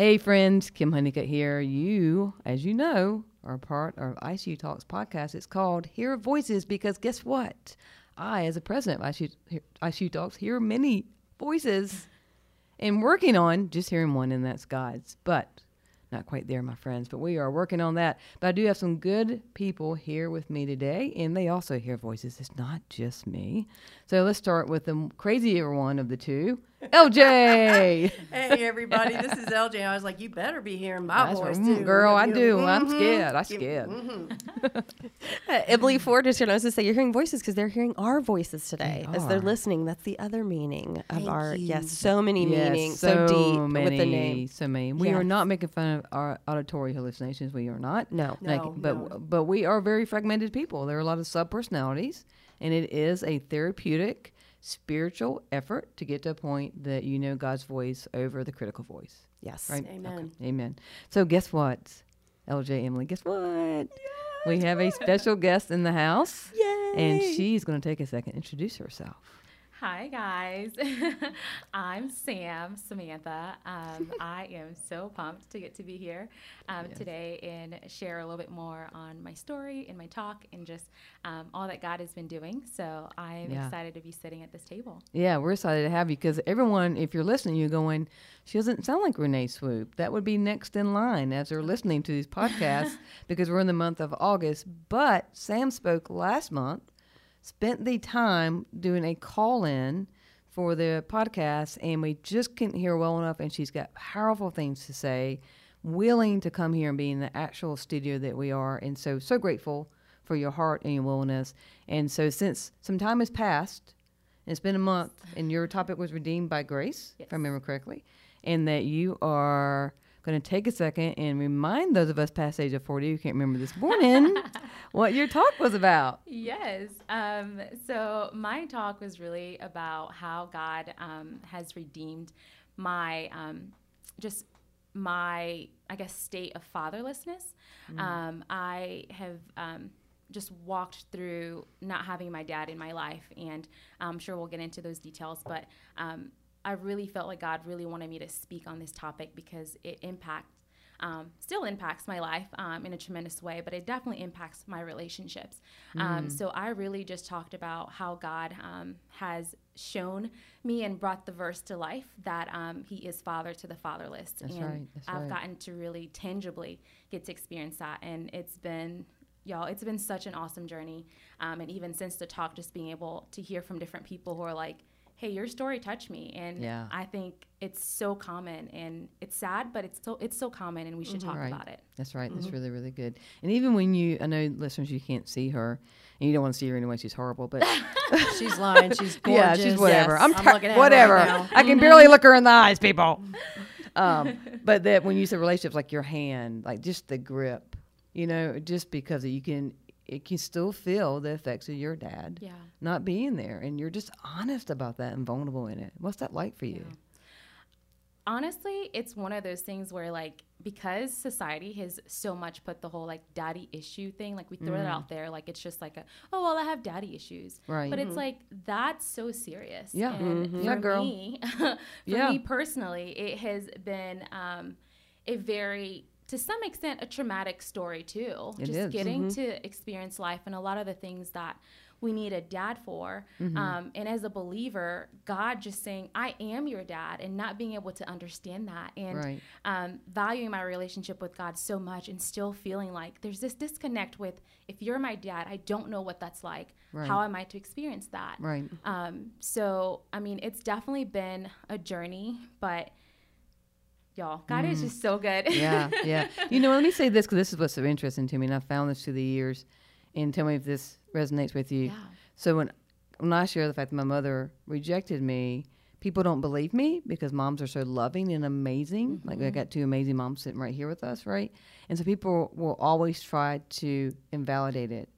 Hey, friends, Kim Honeycutt here. You, as you know, are part of ICU Talks podcast. It's called Hear Voices because guess what? I, as a president of ICU, ICU Talks, hear many voices and working on just hearing one, and that's God's. But not quite there, my friends, but we are working on that. But I do have some good people here with me today, and they also hear voices. It's not just me. So let's start with the crazier one of the two, LJ. hey, everybody, this is LJ. I was like, you better be hearing my That's voice, right. too. Girl, I You- do. I'm mhm. scared. I'm You- scared. mhm. Uh, Emily Ford is here. And I was to say you're hearing voices because they're hearing our voices today They as they're listening. That's the other meaning of Thank our you. yes, so many Yes, meanings, so, deep many, with the name. So many. We are not making fun of our auditory hallucinations. We are not. No, Like, No, but no. but we are very fragmented people. There are a lot of sub personalities, and it is a therapeutic, spiritual effort to get to a point that you know God's voice over the critical voice. yes, Right? Amen. Amen. So guess what, LJ Emily? Guess what? We have a special guest in the house, Yay! and she's going to take a second introduce herself. Hi, guys. I'm Sam Samantha. Um, I am so pumped to get to be here um, Yes. today and share a little bit more on my story and my talk and just um, all that God has been doing. So I'm Yeah. excited to be sitting at this table. Yeah, we're excited to have you because everyone, if you're listening, you're going, she doesn't sound like Renee Swoop. That would be next in line as they're listening to these podcasts because we're in the month of August. But Sam spoke last month, spent the time doing a call in for the podcast, and we just couldn't hear well enough. And she's got powerful things to say, willing to come here and be in the actual studio that we are. And so, so grateful for your heart and your willingness. And so, since some time has passed, it's been a month, and your topic was redeemed by grace, if I remember correctly, and that you are going to take a second and remind those of us past age of 40 who can't remember this morning what your talk was about. Yes. Um, so my talk was really about how God um, has redeemed my um, just my I guess state of fatherlessness. Um, I have um, just walked through not having my dad in my life, and I'm sure we'll get into those details, but. Um, I really felt like God really wanted me to speak on this topic because it impacts um, still impacts my life um, in a tremendous way, but it definitely impacts my relationships. Um, so I really just talked about how God um, has shown me and brought the verse to life that um, He is Father to the fatherless, That's and right, I've right. gotten to really tangibly get to experience that, and it's been. Y'all, it's been such an awesome journey. Um, and even since the talk, just being able to hear from different people who are like, hey, your story touched me. And Yeah. I think it's so common and it's sad, but it's so it's so common and we should mm-hmm. talk Right. about it. That's right. That's mm-hmm. really, really good. And even when you, I know listeners, you can't see her, and you don't want to see her anyway. She's horrible, but She's lying. She's gorgeous. yeah, she's whatever. Yes. I'm, I'm looking at her whatever. right now. I can mm-hmm. barely look her in the eyes, people. Um, but that when you say relationships, like your hand, like just the grip, you know, just because you can, it can still feel the effects of your dad Yeah. not being there, and you're just honest about that and vulnerable in it. What's that like for you? Honestly, it's one of those things where like because society has so much put the whole like daddy issue thing, like we throw it out there, like it's just like a oh well I have daddy issues. Right. But it's like that's so serious. Yeah. And Mhm. for Yeah, girl. me for Yeah. me personally, it has been um a very to some extent a traumatic story too. It just is. getting to experience life and a lot of the things that we need a dad for. Mm-hmm. Um, and as a believer, God just saying, I am your dad, and not being able to understand that, and Right. um, valuing my relationship with God so much, and still feeling like there's this disconnect with, if you're my dad, I don't know what that's like. Right. How am I to experience that? Right. Um, so, I mean, it's definitely been a journey, but y'all, God is just so good. Mm. yeah, yeah. You know, let me say this because this is what's so interesting to me, and I found this through the years. And tell me if this resonates with you. Yeah. So when when I share the fact that my mother rejected me, people don't believe me because moms are so loving and amazing. Like I got two amazing moms sitting right here with us, right? And so people will always try to invalidate it.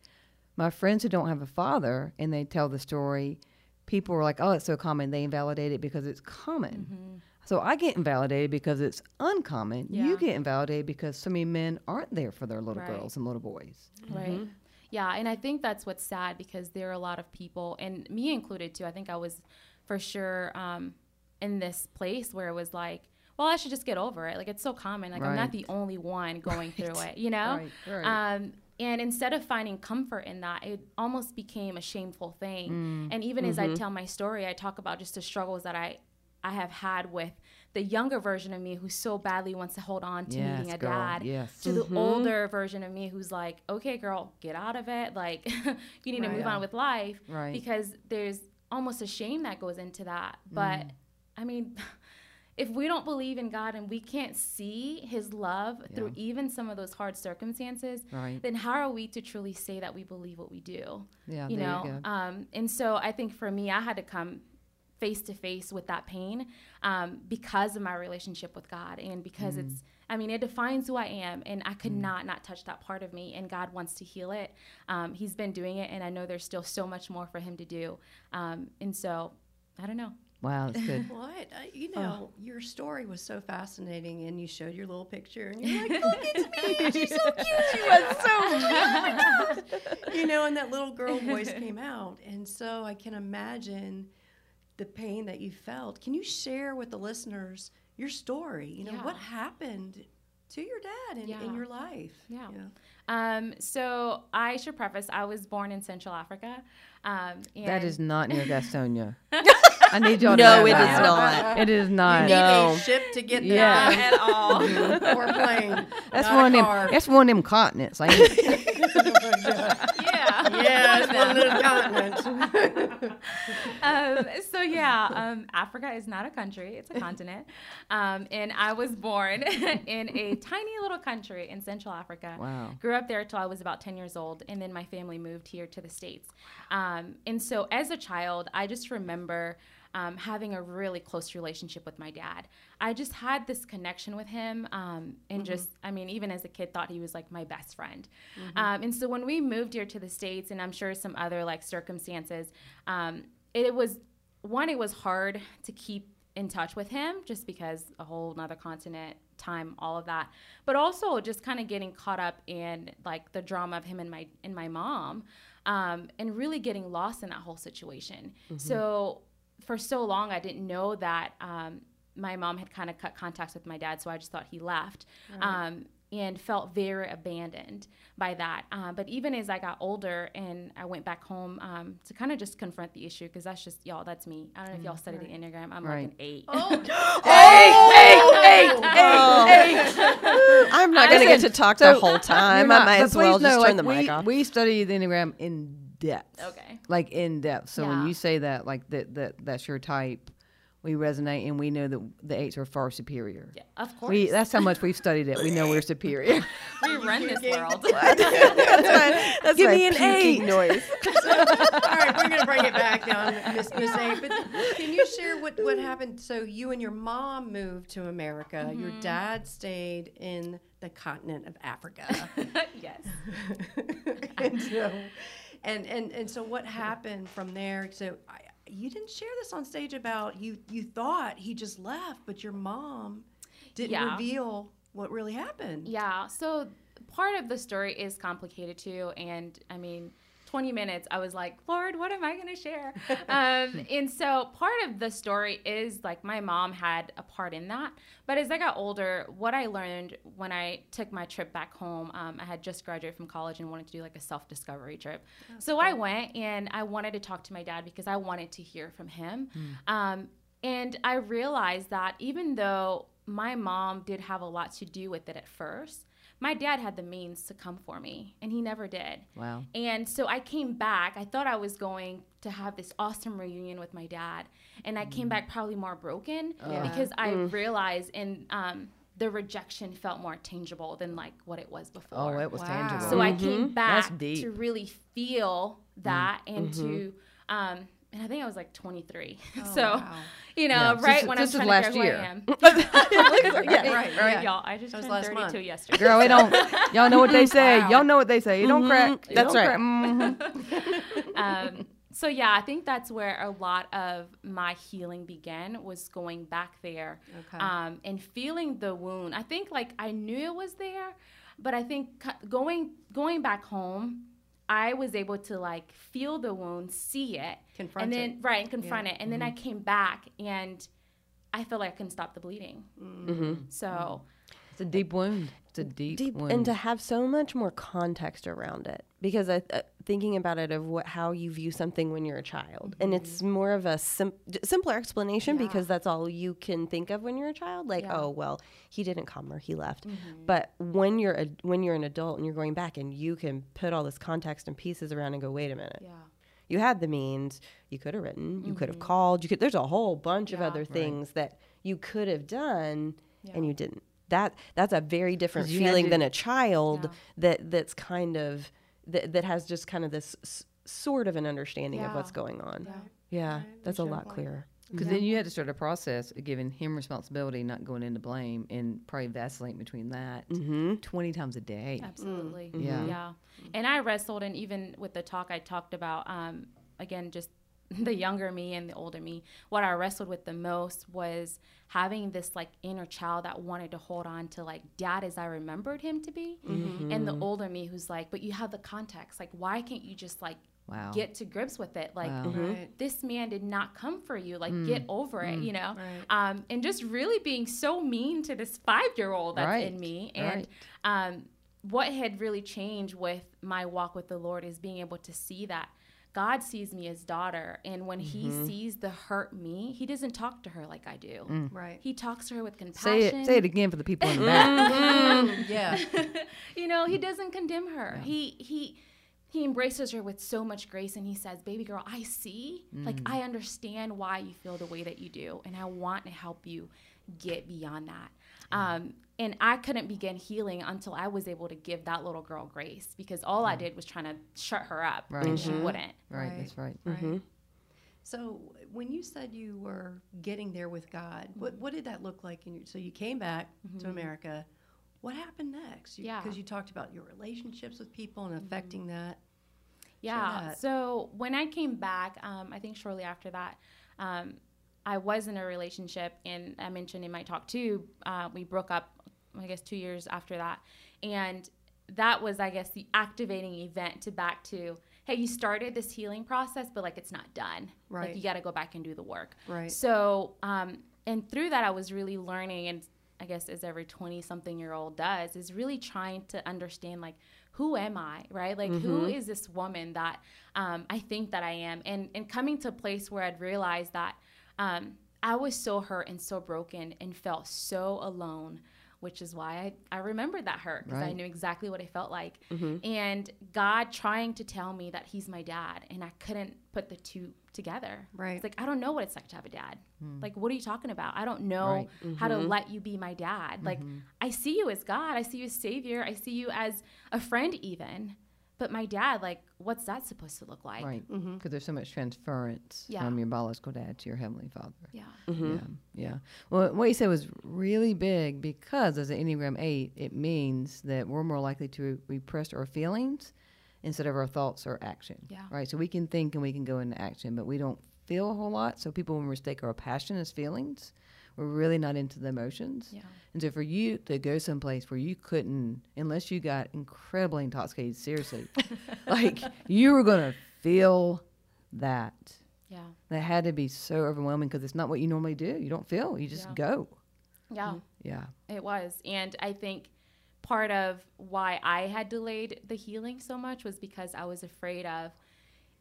My friends who don't have a father and they tell the story, people are like, "Oh, it's so common." They invalidate it because it's common. So I get invalidated because it's uncommon. You get invalidated because so many men aren't there for their little Right. girls and little boys. Right. Yeah, and I think that's what's sad because there are a lot of people, and me included too. I think I was for sure um, in this place where it was like, well, well, I should just get over it. Like it's so common. Like I'm not the only one going through it, you know? Right, right. Um, and instead of finding comfort in that, it almost became a shameful thing. Mm. And even as Mm-hmm. I tell my story, I talk about just the struggles that I, I have had with the younger version of me who so badly wants to hold on to Yes, needing a girl, dad yes. to the older version of me who's like, okay, girl, get out of it. Like, you need to move on with life. Right. Because there's almost a shame that goes into that. But Mm. I mean, if we don't believe in God and we can't see his love through even some of those hard circumstances, Right. then how are we to truly say that we believe what we do? Yeah, you there know? you go. Um, and so I think for me, I had to come face to face with that pain um, because of my relationship with God and because Mm. it's, I mean, it defines who I am, and I could not not touch that part of me. And God wants to heal it. Um, he's been doing it, and I know there's still so much more for Him to do. Um, and so, I don't know. Wow, that's good. What? I, you Oh. know, your story was so fascinating, and you showed your little picture, and you're like, "Look, it's me. She's so cute. She was so cute." you know, and that little girl voice came out, and so I can imagine the pain that you felt. Can you share with the listeners your story? You know, Yeah. what happened to your dad in, in your life? Yeah. You know? Um, so I should preface, I was born in Central Africa. Um, and That is not near Gastonia. I need y'all to No, know it is not. It is not. Need No. a ship to get there Yeah. at all. or plane. That's not one of them. That's one of them continents. ain't it? yeah. Yeah, one of those continents. um, so yeah, um, Africa is not a country; it's a continent. Um, and I was born in a tiny little country in Central Africa. Wow. Grew up there till I was about ten years old, and then my family moved here to the states. Um, and so, as a child, I just remember. Um, having a really close relationship with my dad. I just had this connection with him, um, and just, I mean, even as a kid, thought he was like my best friend. Um, and so when we moved here to the States, and I'm sure some other like circumstances, um, it was one, it was hard to keep in touch with him just because a whole nother continent, time, all of that. But also just kind of getting caught up in like the drama of him and my and my mom, um, and really getting lost in that whole situation. So for so long, I didn't know that um, my mom had kind of cut contacts with my dad, so I just thought he left. Um, and felt very abandoned by that. Um, but even as I got older and I went back home um, to kind of just confront the issue, because that's just, y'all, that's me. I don't know if y'all study the Enneagram. I'm like Right. an eight. I'm not going to get to talk the whole time. You're I might as well please just know, turn like, the we, mic off. We study the Enneagram in depth. Okay. Like in depth. So when you say that, like that, that that's your type, we resonate and we know that the eights are far superior. Yeah, of course. We that's how much we've studied it. We know we're superior. we run this world. That's Give my me an puking eight. noise. All right, we're gonna bring it back down, Miss Miss A. But can you share what what happened? So you and your mom moved to America. Your mm-hmm. dad stayed in the continent of Africa. yes. and so, and and and so what happened from there? So I, you didn't share this on stage about you. You thought he just left, but your mom didn't Yeah. reveal what really happened. Yeah. So part of the story is complicated too, and I mean. 20 minutes, I was like, Lord, what am I going to share? um, and so part of the story is like my mom had a part in that. But as I got older, what I learned when I took my trip back home, um, I had just graduated from college and wanted to do like a self discovery trip. so I went and I wanted to talk to my dad because I wanted to hear from him. Um, and I realized that even though my mom did have a lot to do with it at first, my dad had the means to come for me, and he never did. Wow. And so I came back. I thought I was going to have this awesome reunion with my dad, and I came mm. back probably more broken because I mm. realized and um, the rejection felt more tangible than like what it was before. Oh, it was Wow. tangible. So I came mm-hmm. back to really feel mm. that and mm-hmm. to, um, and I think I was like 23. so, wow. you know, Yeah, right this- when this I'm is trying last to figure year. out who I am. yeah, right, right. Y'all, I just was turned last 32 month. yesterday. Girl, it don't. Y'all know what they say. Wow. Y'all know what they say. It don't crack. It That's don't right. crack. Mhm. um, so yeah, I think that's where a lot of my healing began was going back there Okay. um, and feeling the wound. I think like I knew it was there, but I think c- going going back home, I was able to like feel the wound, see it, Confront and then it. right and confront it, and then I came back and I felt like I couldn't stop the bleeding. Mm-hmm. So It's a deep wound. It's a deep, deep wound. and to have so much more context around it because I, uh, thinking about it of what how you view something when you're a child and mm-hmm. it's more of a sim- simpler explanation Yeah. because that's all you can think of when you're a child like Yeah. oh well he didn't come or he left mm-hmm. but when you're a, when you're an adult and you're going back and you can put all this context and pieces around and go wait a minute yeah. you had the means you could have written you could have mm-hmm. called you could there's a whole bunch of Yeah. other Right. things that you could have done and you didn't that that's a very different feeling to- than a child Yeah. that that's kind of that, that has just kind of this s- sort of an understanding of what's going on Yeah. yeah that's a lot clearer Because then you had to start a process of giving him responsibility, not going into blame, and probably vacillating between that mm-hmm. 20 times a day. Absolutely. Yeah. Yeah. And I wrestled, and even with the talk I talked about, um, again, just the younger me and the older me, what I wrestled with the most was having this like inner child that wanted to hold on to like dad as I remembered him to be, and the older me who's like, but you have the context. Like, why can't you just like Wow. get to grips with it? Like, Wow. Right. this man did not come for you. Like, get over it, you know? Right. Um, and just really being so mean to this five year old that's Right. in me. And um, what had really changed with my walk with the Lord is being able to see that God sees me as daughter. And when he mm-hmm. sees the hurt me, he doesn't talk to her like I do. Mm. Right. He talks to her with Say compassion. it, say it again for the people in the back. Mm-hmm. Yeah. you know, he doesn't condemn her. He he he embraces her with so much grace and he says, "Baby girl, I see. Like mm. I understand why you feel the way that you do and I want to help you get beyond that." Um, and I couldn't begin healing until I was able to give that little girl grace because all I did was trying to shut her up Right. and she wouldn't. Right, Right. that's right. Right. So when you said you were getting there with God, what what did that look like? In your, so you came back to America. What happened next? Yeah. Because you talked about your relationships with people and affecting that. Yeah. that. So when I came back, um, I think shortly after that, um, I was in a relationship, and I mentioned in my talk too, uh, we broke up, I guess, two years after that. And that was, I guess, the activating event to back to, hey, you started this healing process, but like it's not done. Right. Like you got to go back and do the work. Right. So, um, and through that, I was really learning, and I guess as every 20 something year old does, is really trying to understand, like, who am I, right? Like, who is this woman that um, I think that I am? And, and coming to a place where I'd realized that um, I was so hurt and so broken and felt so alone. Which is why I, I remembered that hurt because I knew exactly what I felt like. Mm-hmm. And God trying to tell me that He's my dad, and I couldn't put the two together. Right. It's like, I don't know what it's like to have a dad. Hmm. Like, what are you talking about? I don't know Right. how to mm-hmm. let you be my dad. Like, mm-hmm. I see you as God. I see you as Savior. I see you as a friend, even. But my dad, like, what's that supposed to look like? Right. Mm-hmm. Because there's so much transference Yeah. from your biological dad to your heavenly father. Yeah. Mm-hmm. Yeah, yeah. Well, what you said was really big because as an Enneagram 8, it means that we're more likely to repress our feelings instead of our thoughts or action. Yeah. Right? So we can think and we can go into action, but we don't feel a whole lot. So people will mistake our passion as feelings. We're really not into the emotions. Yeah. And so for you to go someplace where you couldn't, unless you got incredibly intoxicated, seriously, like you were going to feel that. Yeah. That had to be so overwhelming because it's not what you normally do. You don't feel, you just Yeah. go. Yeah. Yeah. It was. And I think part of why I had delayed the healing so much was because I was afraid of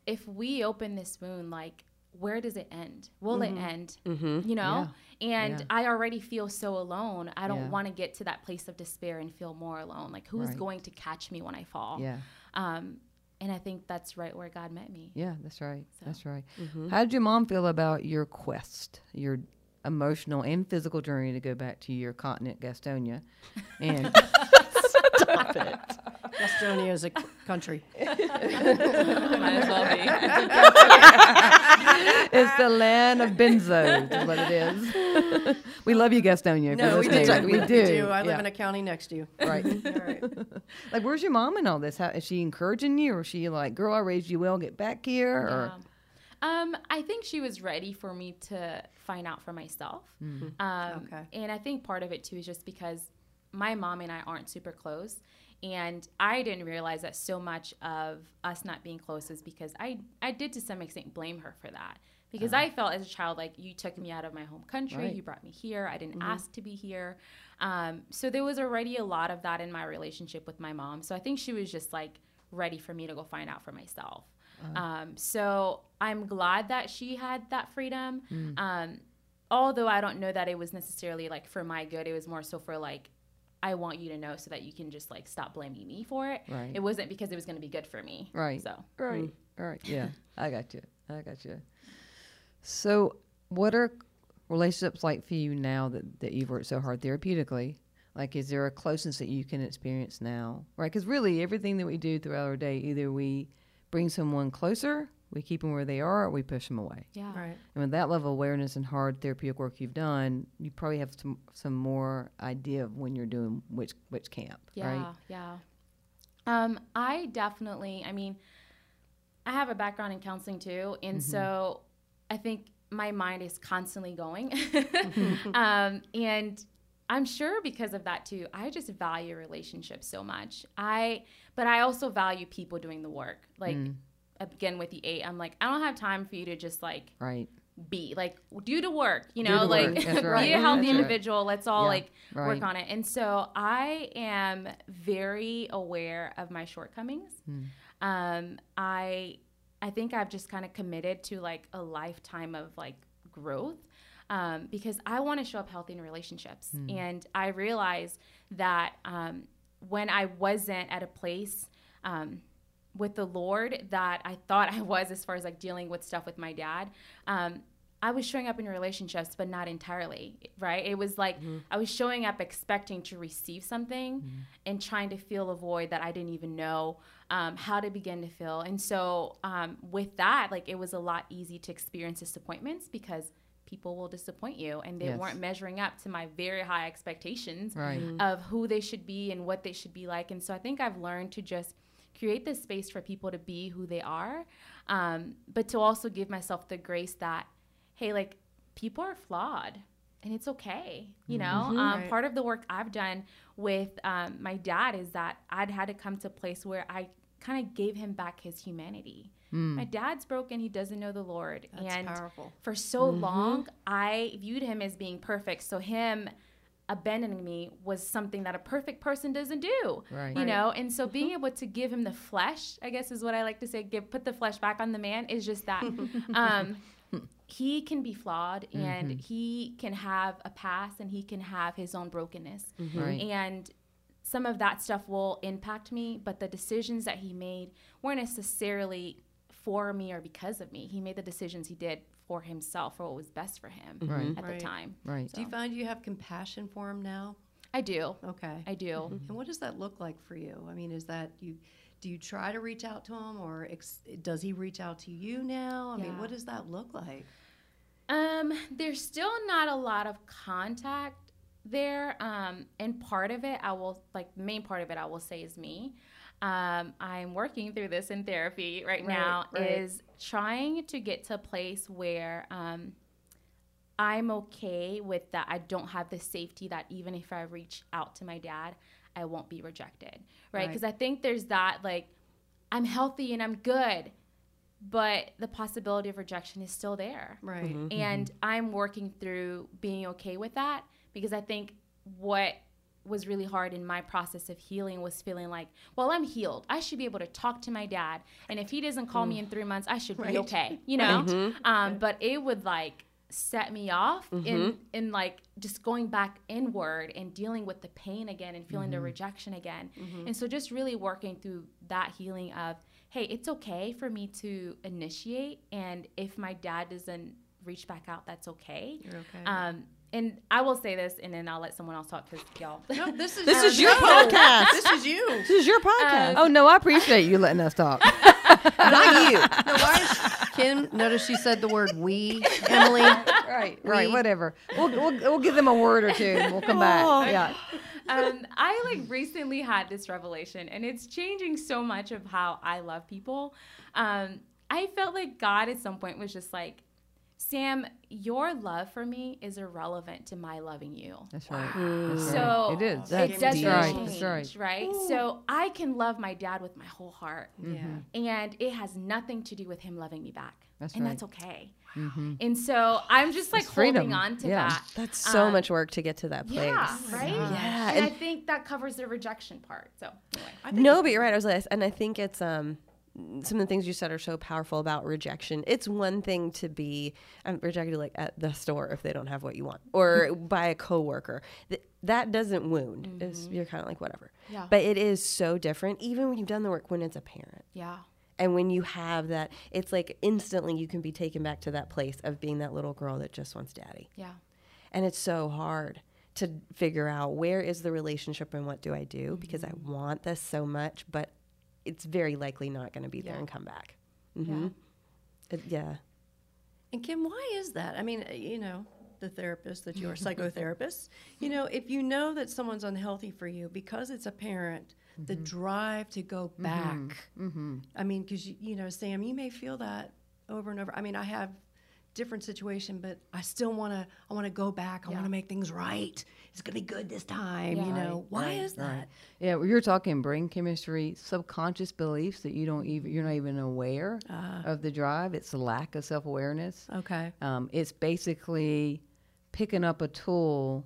if we open this wound, like, where does it end? Will it mm-hmm. end? Mm-hmm. You know? And Yeah. I already feel so alone. I don't Yeah. want to get to that place of despair and feel more alone. Like, who's Right. going to catch me when I fall? Yeah. Um, and I think that's right where God met me. Yeah, that's right. So. That's right. Mm-hmm. How did your mom feel about your quest, your emotional and physical journey to go back to your continent, Gastonia? And stop it. Estonia is a c- country. Might as well be. It's the land of benzos, is what it is. we love you, Gastonia. No, you're we listening. do. We do. I live Yeah. in a county next to you. Right. All right. like, where's your mom in all this? How, is she encouraging you, or is she like, "Girl, I raised you well, get back here"? Or Yeah. Um, I think she was ready for me to find out for myself. Um, Okay. And I think part of it too is just because my mom and I aren't super close. And I didn't realize that so much of us not being close is because I, I did to some extent blame her for that. because I felt as a child like you took me out of my home country, Right. you brought me here, I didn't ask to be here. Um, so there was already a lot of that in my relationship with my mom. So I think she was just like ready for me to go find out for myself. Um, so I'm glad that she had that freedom. Um, although I don't know that it was necessarily like for my good, it was more so for like, I want you to know so that you can just like stop blaming me for it. Right. It wasn't because it was going to be good for me. Right. So Right. Mm. All right. Yeah, I got you. I got you. So, what are relationships like for you now that, that you've worked so hard therapeutically? Like, is there a closeness that you can experience now? Right? Because really, everything that we do throughout our day, either we bring someone closer, we keep them where they are, or we push them away. yeah. Right. And with that level of awareness and hard therapeutic work you've done, you probably have some some more idea of when you're doing which which camp, Yeah, right? yeah. Um, I definitely, I mean, I have a background in counseling too, and Mm-hmm. so I think my mind is constantly going. Mm-hmm. um, and I'm sure because of that too, I just value relationships so much. I, but I also value people doing the work. Like, Mm. Again, with the eight, I'm like, I don't have time for you to just like Right. be like do the work you know like right. be a healthy That's right. individual let's all Yeah, like right. work on it and so i am very aware of my shortcomings Hmm. um i i think i've just kind of committed to like a lifetime of like growth um, because i want to show up healthy in relationships Hmm. and i realize that um, when i wasn't at a place um, with the Lord that I thought I was as far as like dealing with stuff with my dad. Um, I was showing up in relationships, but not entirely, right? It was like I was showing up expecting to receive something and trying to fill a void that I didn't even know um, how to begin to fill. And so, um, with that, like it was a lot easy to experience disappointments because people will disappoint you and they Yes. weren't measuring up to my very high expectations Right. of who they should be and what they should be like. And so I think I've learned to just create this space for people to be who they are, um, but to also give myself the grace that, hey, like people are flawed and it's okay. You know, um, Right. part of the work I've done with um, my dad is that I'd had to come to a place where I kind of gave him back his humanity. My dad's broken, he doesn't know the Lord. That's and powerful. for so long i viewed him as being perfect so him abandoning me was something that a perfect person doesn't do Right. you know? And so being mm-hmm. able to give him the flesh i guess is what i like to say give put the flesh back on the man is just that. Um hmm. he can be flawed mm-hmm. and he can have a past and he can have his own brokenness. Mm-hmm. Right. and some of that stuff will impact me but the decisions that he made weren't necessarily for me or because of me. He made the decisions he did for himself for what was best for him Right. at Right. the time Right. So. Do you find you have compassion for him now? i do Okay. i do And what does that look like for you? I mean, is that you? Do you try to reach out to him, or ex- does he reach out to you now? I mean, what does that look like? Um, there's still not a lot of contact there. Um, and part of it, I will like main part of it, I will say is me. Um, I'm working through this in therapy right, Right, now. right. Is trying to get to a place where um, I'm okay with that. I don't have the safety that even if I reach out to my dad, I won't be rejected, right? Right. Because I think there's that like I'm healthy and I'm good, but the possibility of rejection is still there. Right. And I'm working through being okay with that because I think what was really hard in my process of healing was feeling like, well, I'm healed. I should be able to talk to my dad. And if he doesn't call me in three months, I should Right. be okay, you know? Um, but it would like set me off in, in like just going back inward and dealing with the pain again and feeling the rejection again. And so just really working through that healing of, hey, it's okay for me to initiate. And if my dad doesn't reach back out, that's okay. You're okay. Um, and I will say this, and then I'll let someone else talk because y'all. no, this is This is your podcast. This is you. This is your podcast. Oh no, I appreciate you letting us talk. not you. No, why is- Kim, notice she said the word "we." Emily, right, right, whatever. We'll, we'll we'll give them a word or two, and we'll come back. Oh. Yeah, um, I like recently had this revelation, and it's changing so much of how I love people. Um, I felt like God at some point was just like, Sam, your love for me is irrelevant to my loving you. that's right. That's So right. it is. That's it doesn't right. change, That's right. right? So I can love my dad with my whole heart, yeah, and it has nothing to do with him loving me back, That's and right. that's okay. And so I'm just like It's holding on to Yeah. that. That's so Um, much work to get to that place. Yeah, right. Yeah, and, I think that covers the rejection part. So anyway, I think No, but you're right. I was like, and I think it's um some of the things you said are so powerful about rejection. It's one thing to be um, rejected like at the store if they don't have what you want, or mm-hmm. by a coworker. Th- that doesn't wound. It's, mm-hmm. you're kind of like whatever. Yeah. But it is so different, even when you've done the work. When it's a parent, yeah, and when you have that, it's like instantly you can be taken back to that place of being that little girl that just wants daddy. yeah, And it's so hard to figure out where is the relationship and what do I do because I mm-hmm. want this so much, but it's very likely not going to be there and come back. hmm yeah. yeah. And Kim, why is that? I mean, uh, you know, the therapist that you're a psychotherapist, you know, if you know that someone's unhealthy for you because it's a parent, the drive to go back. I mean, because you know, Sam, you may feel that over and over. I mean, I have different situation, but I still want to. I want to go back. I want to make things right. It's gonna be good this time. Yeah. You know, why is that? Yeah, well, you're talking brain chemistry, subconscious beliefs that you don't even you're not even aware of the drive. It's a lack of self awareness. Okay. Um, it's basically picking up a tool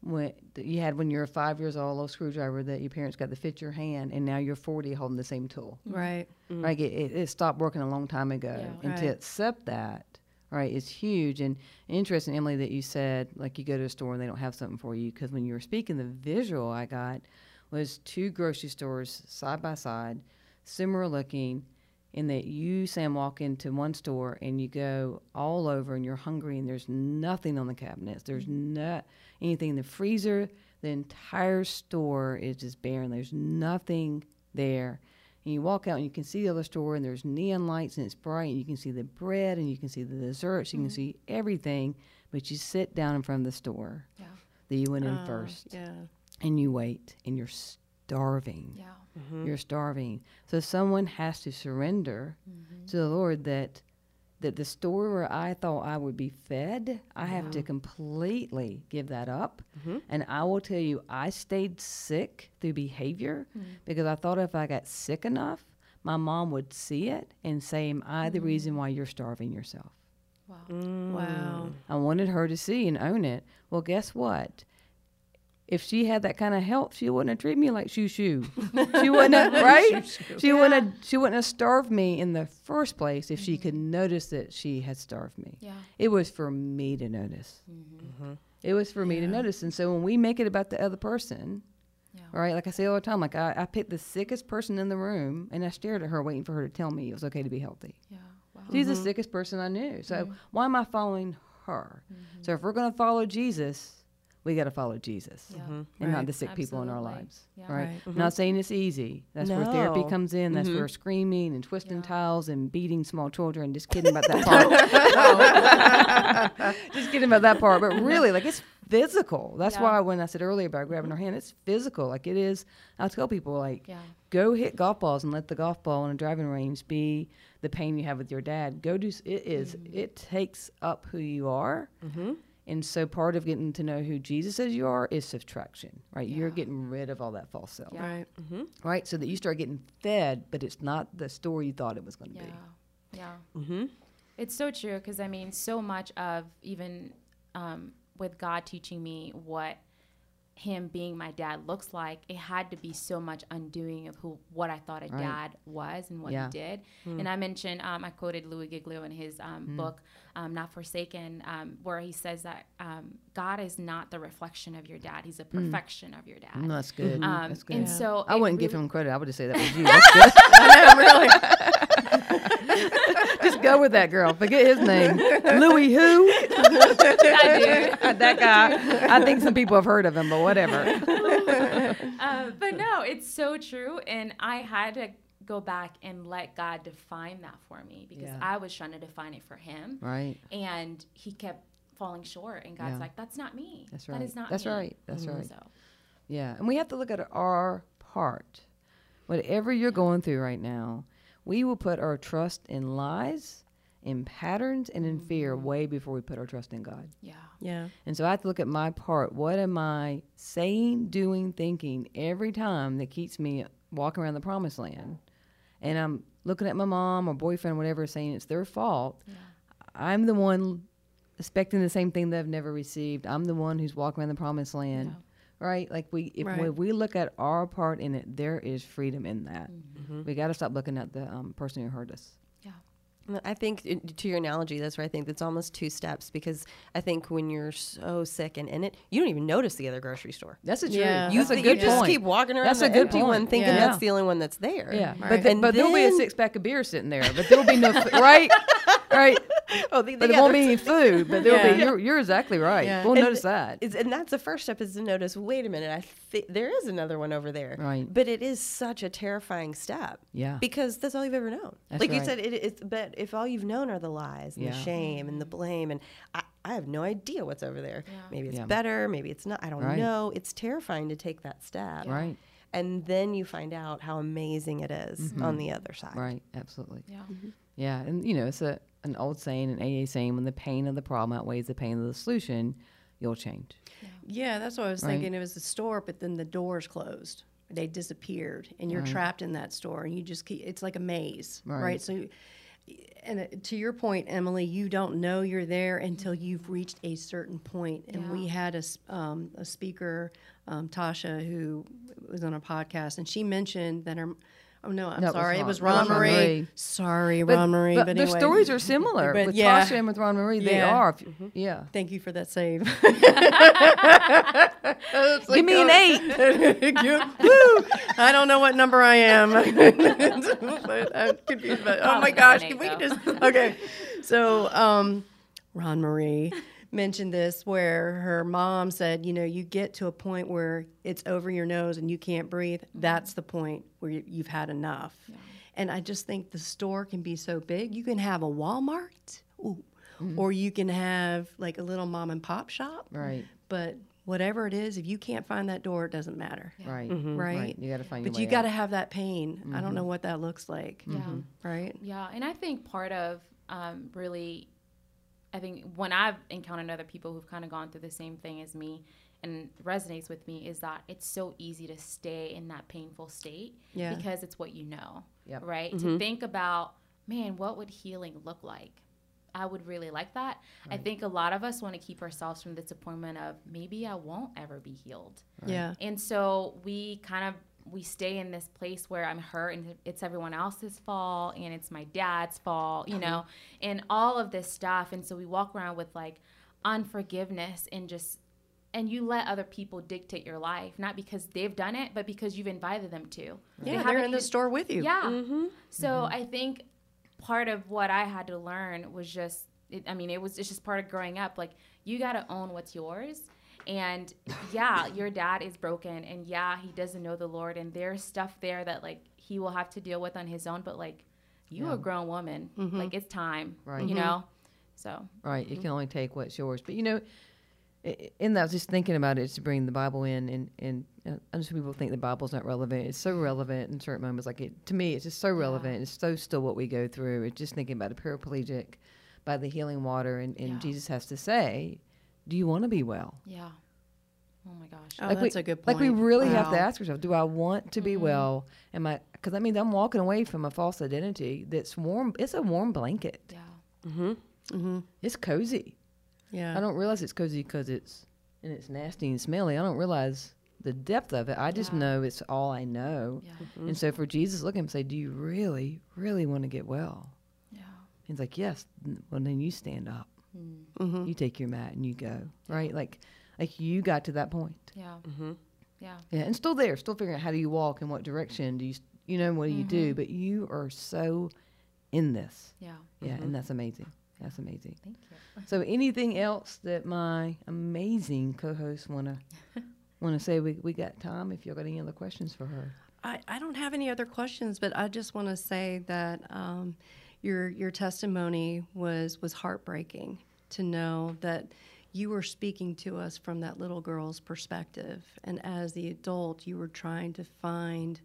when that you had when you were five years old, a little screwdriver that your parents got to fit your hand, and now you're 40 holding the same tool. Right. Like it, it, it stopped working a long time ago, Yeah. and to accept that, right, is huge. And interesting, Emily, that you said like you go to a store and they don't have something for you because when you were speaking, the visual I got was two grocery stores side by side, similar looking, in that you Sam walk into one store and you go all over and you're hungry and there's nothing on the cabinets. There's mm-hmm. not anything in the freezer. The entire store is just barren. There's nothing there. And you walk out and you can see the other store and there's neon lights and it's bright and you can see the bread and you can see the desserts. You can mm-hmm. see everything, but you sit down in front of the store Yeah. that you went in Oh, first Yeah. and you wait and you're starving. Yeah. Mm-hmm. You're starving. So someone has to surrender mm-hmm. to the Lord that that the store where I thought I would be fed, I have to completely give that up. Mm-hmm. And I will tell you, I stayed sick through behavior mm-hmm. because I thought if I got sick enough, my mom would see it and say, Am I the mm-hmm. reason why you're starving yourself? Wow. Mm. Wow. I wanted her to see and own it. Well, guess what? If she had that kind of help, she wouldn't have treated me like shoo shoo. She wouldn't have, right? She wouldn't have, she wouldn't have starved me in the first place if she mm-hmm. could notice that she had starved me. Yeah. It was for me to notice. Mm-hmm. Mm-hmm. It was for me to notice. And so when we make it about the other person, Yeah. right? Like I say all the time, like I, I picked the sickest person in the room and I stared at her waiting for her to tell me it was okay to be healthy. Yeah. Wow. She's the sickest person I knew. So Mm-hmm. why am I following her? So if we're going to follow Jesus, we got to follow Jesus Yeah. Mm-hmm. and Right. not the sick people in our lives. Yeah. Right? Right. Not mm-hmm. saying it's easy. That's where therapy comes in. That's mm-hmm. where screaming and twisting Yeah. towels and beating small children. Just kidding about that part. Just kidding about that part. But really, like it's physical. That's Yeah. why when I said earlier about grabbing her hand, it's physical. Like it is. I tell people like Yeah. go hit golf balls and let the golf ball on a driving range be the pain you have with your dad. Go do s- it is- it takes up who you are. And so part of getting to know who Jesus says you are is subtraction, right? You're getting rid of all that false self, Yeah. Right. right? So that you start getting fed, but it's not the story you thought it was going to Yeah. be. Yeah. Mm-hmm. It's so true because I mean, so much of even um, with God teaching me what him being my dad looks like, it had to be so much undoing of who what I thought a Right. dad was and what Yeah. he did. And I mentioned, um, I quoted Louis Giglio in his um, book, um, Not Forsaken, um, where he says that um, God is not the reflection of your dad; He's a perfection of your dad. Mm, that's good. Um, that's good. and so I wouldn't give him credit. I would just say that was you. That's good. just go with that girl. Forget his name. Louis who? that dude. that guy. I think some people have heard of him, but whatever. uh, but no, it's so true. And I had to go back and let God define that for me because Yeah. I was trying to define it for Him. Right. And He kept falling short. And God's Yeah. like, that's not me. That's That right. is not That's me." right. That's right. So, Yeah, and we have to look at our part. Whatever you're going through right now, we will put our trust in lies, in patterns, and in fear way before we put our trust in God. yeah. Yeah. And so I have to look at my part. What am I saying, doing, thinking every time that keeps me walking around the promised land? And I'm looking at my mom or boyfriend, whatever, saying it's their fault. Yeah. I'm the one expecting the same thing that I've never received. I'm the one who's walking around the promised land. Right? Like we if Right. when we look at our part in it, there is freedom in that. Mm-hmm. We got to stop looking at the um, person who hurt us. Yeah. No, I think in- to your analogy, that's where I think that's almost two steps because I think when you're so sick and in it, you don't even notice the other grocery store. That's a truth. Yeah. You, That's a th- good you just point. keep walking around That's the a good empty one, point. thinking Yeah. that's the only one that's there. Yeah, Right. but th- And but there'll be a six pack of beer sitting there, but there'll be no right, right. Oh, they, But it there won't be any food. But there'll Yeah. be. You're, you're exactly right. Yeah. We'll And notice that. It's, and that's the first step is to notice. Wait a minute, I thi- there is another one over there. Right. But it is such a terrifying step. Yeah. Because that's all you've ever known. That's like you said, it, it's but if all you've known are the lies and Yeah. the shame and the blame, and I, I have no idea what's over there. Maybe it's Yeah. better. Maybe it's not. I don't Right. know. It's terrifying to take that step. Right. And then you find out how amazing it is on the other side. Mm-hmm. Right. Absolutely. Yeah. Yeah. And you know, it's a an old saying, an AA saying, when the pain of the problem outweighs the pain of the solution, you'll change. Yeah, that's what I was Right. thinking. It was the store, but then the doors closed. They disappeared, and you're Right. trapped in that store, and you just keep. It's like a maze, Right. right? So, and to your point, Emily, you don't know you're there until you've reached a certain point. And we had a um, a speaker, um, Tasha, who was on a podcast, and she mentioned that her. Oh no, I'm No, it was sorry. It Ron- was it was Ron Ron Marie. Marie. Sorry, Ron Marie. But, But, their stories are similar But with yeah. Tasha and with Ron Marie. They Yeah. are. Yeah. Thank you for that save. Give me an eight. Woo! I don't know what number I am. but I'm confused. But, oh my gosh, can we just okay? So, um, Ron Marie mentioned this where her mom said, you know, you get to a point where it's over your nose and you can't breathe. That's the point where you, you've had enough. And I just think the store can be so big. You can have a Walmart, ooh, mm-hmm. or you can have like a little mom and pop shop. Right. But whatever it is, if you can't find that door, it doesn't matter. Mm-hmm. Right. Right? You got to find your But way you got to have that pain. I don't know mm-hmm. what that looks like. Yeah. Right? Yeah, and I think part of um, really, I think when I've encountered other people who've kind of gone through the same thing as me and resonates with me is that it's so easy to stay in that painful state Yeah. because it's what you know, Yep. right? To mm-hmm. think about, man, what would healing look like? I would really like that. I think a lot of us want to keep ourselves from the disappointment of maybe I won't ever be healed. Yeah. And so we kind of we stay in this place where I'm hurt and it's everyone else's fault and it's my dad's fault, you uh-huh. know, and all of this stuff. And so we walk around with like unforgiveness and just and you let other people dictate your life, not because they've done it, but because you've invited them to. They Yeah, they're in the store with you. yeah. Mm-hmm. So mm-hmm. I think part of what I had to learn was just, it, I mean, it was it's just part of growing up. Like you got to own what's yours. And yeah, your dad is broken, and yeah, he doesn't know the Lord, and there's stuff there that like he will have to deal with on his own. But like, you are a grown woman, mm-hmm. like it's time, Right. You know. So Right. You can only take what's yours. But you know, i- i- in that, I was just thinking about it to bring the Bible in, and and uh, I know some people think the Bible's not relevant. It's so relevant in certain moments. Like it to me, it's just so relevant. It's so still what we go through. It's just thinking about a paraplegic by the healing water, and, and Yeah. Jesus has to say, "Do you want to be well?" yeah. Oh my gosh. Oh, like that's we, a good point. Like we point. really have to ask ourselves: Do I want to be Mm-hmm. well? Am I? Because that means I'm walking away from a false identity that's warm. It's a warm blanket. Yeah. Mm-hmm. Mm-hmm. It's cozy. Yeah. I don't realize it's cozy because it's and it's nasty and smelly. I don't realize the depth of it. I just Yeah. know it's all I know. Yeah. And so for Jesus, look at him and say, "Do you really, really want to get well?" Yeah. He's like, "Yes." Well, then you stand up. Mm-hmm. You take your mat and you go. Right? Like, like you got to that point. Yeah. Mm-hmm. Yeah. Yeah, and still there, still figuring out how do you walk and what direction do you, you know, what do you do? But you are so in this. Yeah. Yeah, and that's amazing. That's amazing. Thank you. So, anything else that my amazing co-hosts want to want to say? We we got time. If you got any other questions for her, I, I don't have any other questions, but I just want to say that um, your your testimony was was heartbreaking to know that you were speaking to us from that little girl's perspective, and as the adult, you were trying to find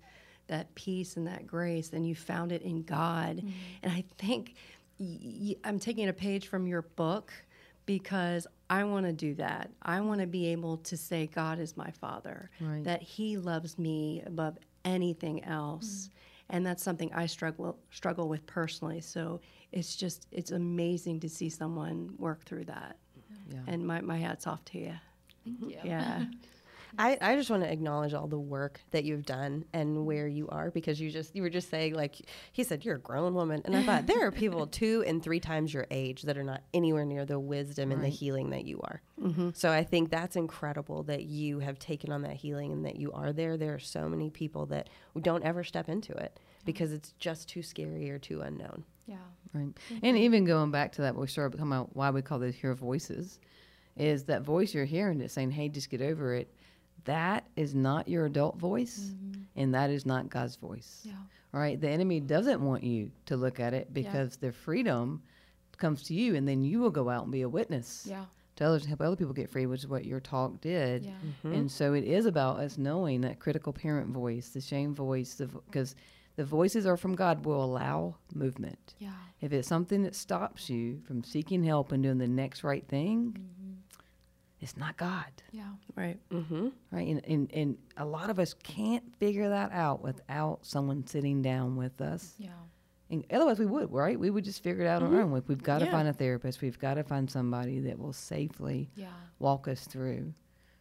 that peace and that grace, and you found it in God. And I think y- y- I'm taking a page from your book because I want to do that. I want to be able to say, God is my Father, Right. that He loves me above anything else. Mm. and that's something I struggle struggle with personally. So it's just it's amazing to see someone work through that. Yeah. And my, my hat's off to you. Thank you. Yeah. I, I just want to acknowledge all the work that you've done and where you are because you just you were just saying like he said you're a grown woman and I thought there are people two and three times your age that are not anywhere near the wisdom and the healing that you are. Mm-hmm. So I think that's incredible that you have taken on that healing and that you are there. There are so many people that don't ever step into it because it's just too scary or too unknown. Yeah. Right. Mm-hmm. And even going back to that, we started talking about why we call those hear voices, is that voice you're hearing that's saying, hey, just get over it. That is not your adult voice, mm-hmm. and that is not God's voice. Yeah. Right? The enemy doesn't want you to look at it because their freedom comes to you, and then you will go out and be a witness Yeah. to others and help other people get free, which is what your talk did. Yeah. Mm-hmm. And so it is about us knowing that critical parent voice, the shame voice, because the voices are from God will allow movement. Yeah. If it's something that stops you from seeking help and doing the next right thing, mm-hmm. It's not God, Yeah. Right. Mm-hmm. right? And, and and a lot of us can't figure that out without someone sitting down with us. Yeah. And otherwise, we would, right? We would just figure it out on our own. Like, We've got to Yeah. find a therapist. We've got to find somebody that will safely Yeah. walk us through,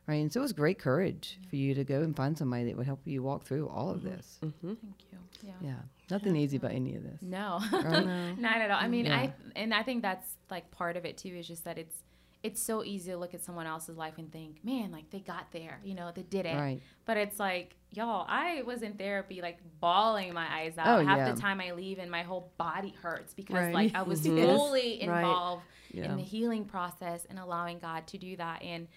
right? And so it was great courage for you to go and find somebody that would help you walk through all of this. Mm-hmm. Thank you. Yeah. Yeah, nothing easy about any of this. No. Right? Not at all. I mean, Yeah. I and I think that's like part of it too. Is just that it's it's so easy to look at someone else's life and think, man, like they got there, you know, they did it. Right. But it's like, y'all, I was in therapy, like bawling my eyes out. Oh, Half yeah. the time I leave and my whole body hurts because Right. like I was fully Right. involved Yeah. in the healing process and allowing God to do that. And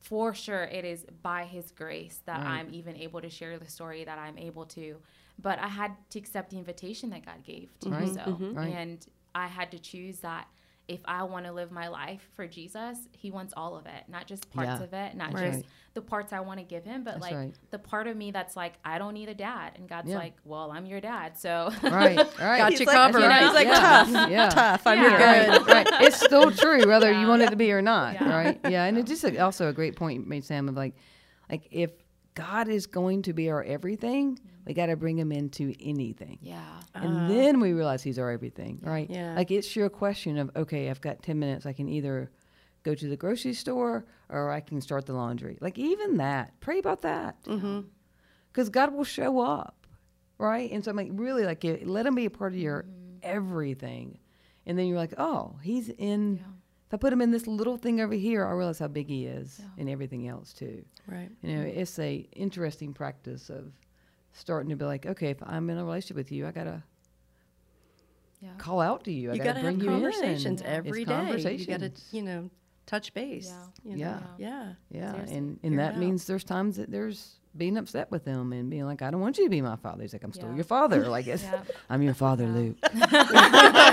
for sure, it is by His grace that Right. I'm even able to share the story that I'm able to. But I had to accept the invitation that God gave to Right. do so. Mm-hmm. Right. And I had to choose that if I want to live my life for Jesus, He wants all of it, not just parts Yeah. of it, not Right. just the parts I want to give Him, but That's like right. the part of me that's like, I don't need a dad. And God's Yeah. like, well, I'm your dad. So, Right, right. Got He's you like- covered. That's right. He's like Yeah. tough, Yeah. tough. I'm Yeah. here. right, right. It's still true, whether you Yeah. want it to be or not, Yeah. right? Yeah, and it's just a, also a great point you made, Sam, of like, like if God is going to be our everything, we got to bring Him into anything, yeah. and uh. then we realize He's our everything, right? Yeah. Like it's your question of okay, I've got ten minutes, I can either go to the grocery store or I can start the laundry. Like even that, pray about that, mm-hmm. because God will show up, right? And so I'm like, really, like, let Him be a part of your mm-hmm. everything, and then you're like, oh, He's in. Yeah. If I put Him in this little thing over here, I realize how big He is in everything else too. Right. You know, it's a interesting practice of starting to be like, okay, if I'm in a relationship with you, I gotta Yeah. call out to you. I You gotta got to bring have you conversations Yeah. every It's day. You got to, you know, touch base. Yeah. you know. Yeah. Yeah. Yeah, and and that out. means there's times that there's being upset with them and being like, I don't want you to be my father. He's like, I'm still Yeah. your father. Like, it's, Yeah. I'm your father, Yeah. Luke.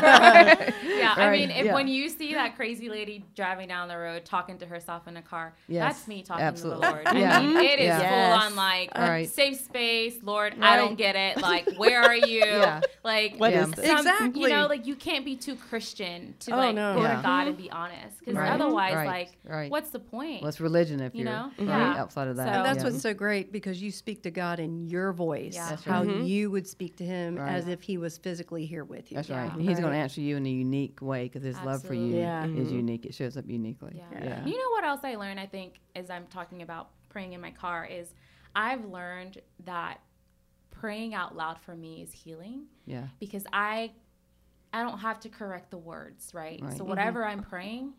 yeah, I mean, if yeah. when you see that crazy lady driving down the road talking to herself in a car, Yes, that's me talking absolutely. to the Lord. I Yeah. mean, it is Yeah. full Yes. on like All right. safe space, Lord. I don't get it. Like, where are you? Yeah. Like, What Yeah. is some- Exactly. You know, like you can't be too Christian to Oh, like no. go Yeah. to God mm-hmm. and be honest, because Right. otherwise, Right. like, Right. what's the point? Well, it's religion if You you're know? right Yeah. outside of that. So- And that's yeah. what's so great because you speak to God in your voice, Yeah. That's how right. Mm-hmm. you would speak to Him Right. as if He was physically here with you. That's Yeah. right. And He's going to answer you in a unique way because His love for you Absolutely. Yeah. is mm-hmm. unique. It shows up uniquely. Yeah. Yeah. You know what else I learned, I think, as I'm talking about praying in my car, is I've learned that praying out loud for me is healing Yeah. because I I don't have to correct the words, right? Right. So mm-hmm. whatever I'm praying,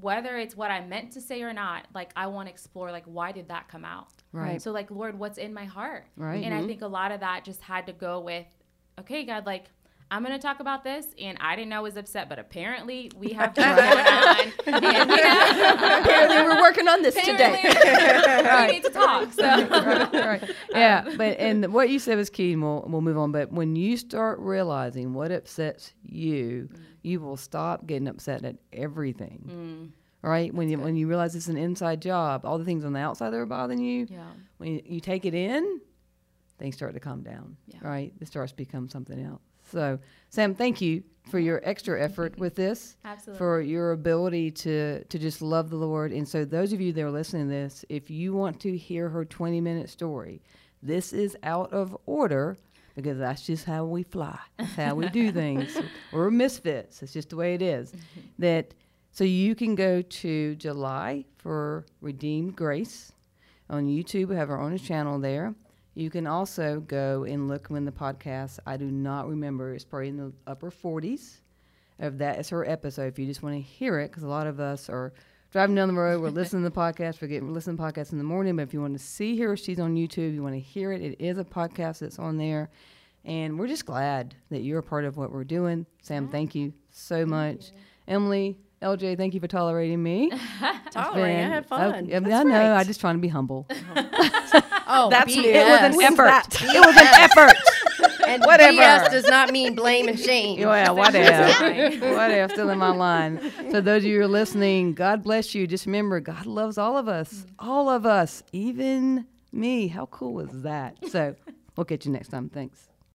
whether it's what I meant to say or not, like I want to explore like why did that come out? Right. So like Lord, what's in my heart? Right. And I mm-hmm. think a lot of that just had to go with, okay, God, like I'm gonna talk about this, and I didn't know I was upset, but apparently we have things going on, and you Apparently, we're working on this today. apparently we need to talk. So right, right. Yeah, but and what you said was key, and we'll we'll move on. But when you start realizing what upsets you, mm. you will stop getting upset at everything. All right, when you when you realize it's an inside job, all the things on the outside that are bothering you, yeah, when you, you take it in, things start to calm down. Yeah. Right, it starts to become something else. So, Sam, thank you for your extra effort with this absolutely. for your ability to to just love the Lord. And so, those of you that are listening to this, if you want to hear her 20 minute story, this is out of order because that's just how we fly. That's how we do things. We're misfits. It's just the way it is. That so you can go to July for Redeemed Grace on YouTube. We have our own channel there. You can also go and look when the podcast. I do not remember. It's probably in the upper 40s of that is her episode. If you just want to hear it, because a lot of us are driving down the road, we're listening to the podcast, we're getting listening to podcasts in the morning. But if you want to see her, she's on YouTube. You want to hear it, it is a podcast that's on there. And we're just glad that you're a part of what we're doing. Sam, thank you so much. Emily, LJ, thank you for tolerating me. Tolerating. I had fun. I, I mean, I know. right. I'm just trying to be humble. Oh, That's BS. it was an effort. effort. It was an effort. And Whatever. BS does not mean blame and shame. Yeah, whatever. whatever. Still in my line. So those of you who are listening, God bless you. Just remember, God loves all of us. All of us. Even me. How cool was that? So we'll catch you next time. Thanks.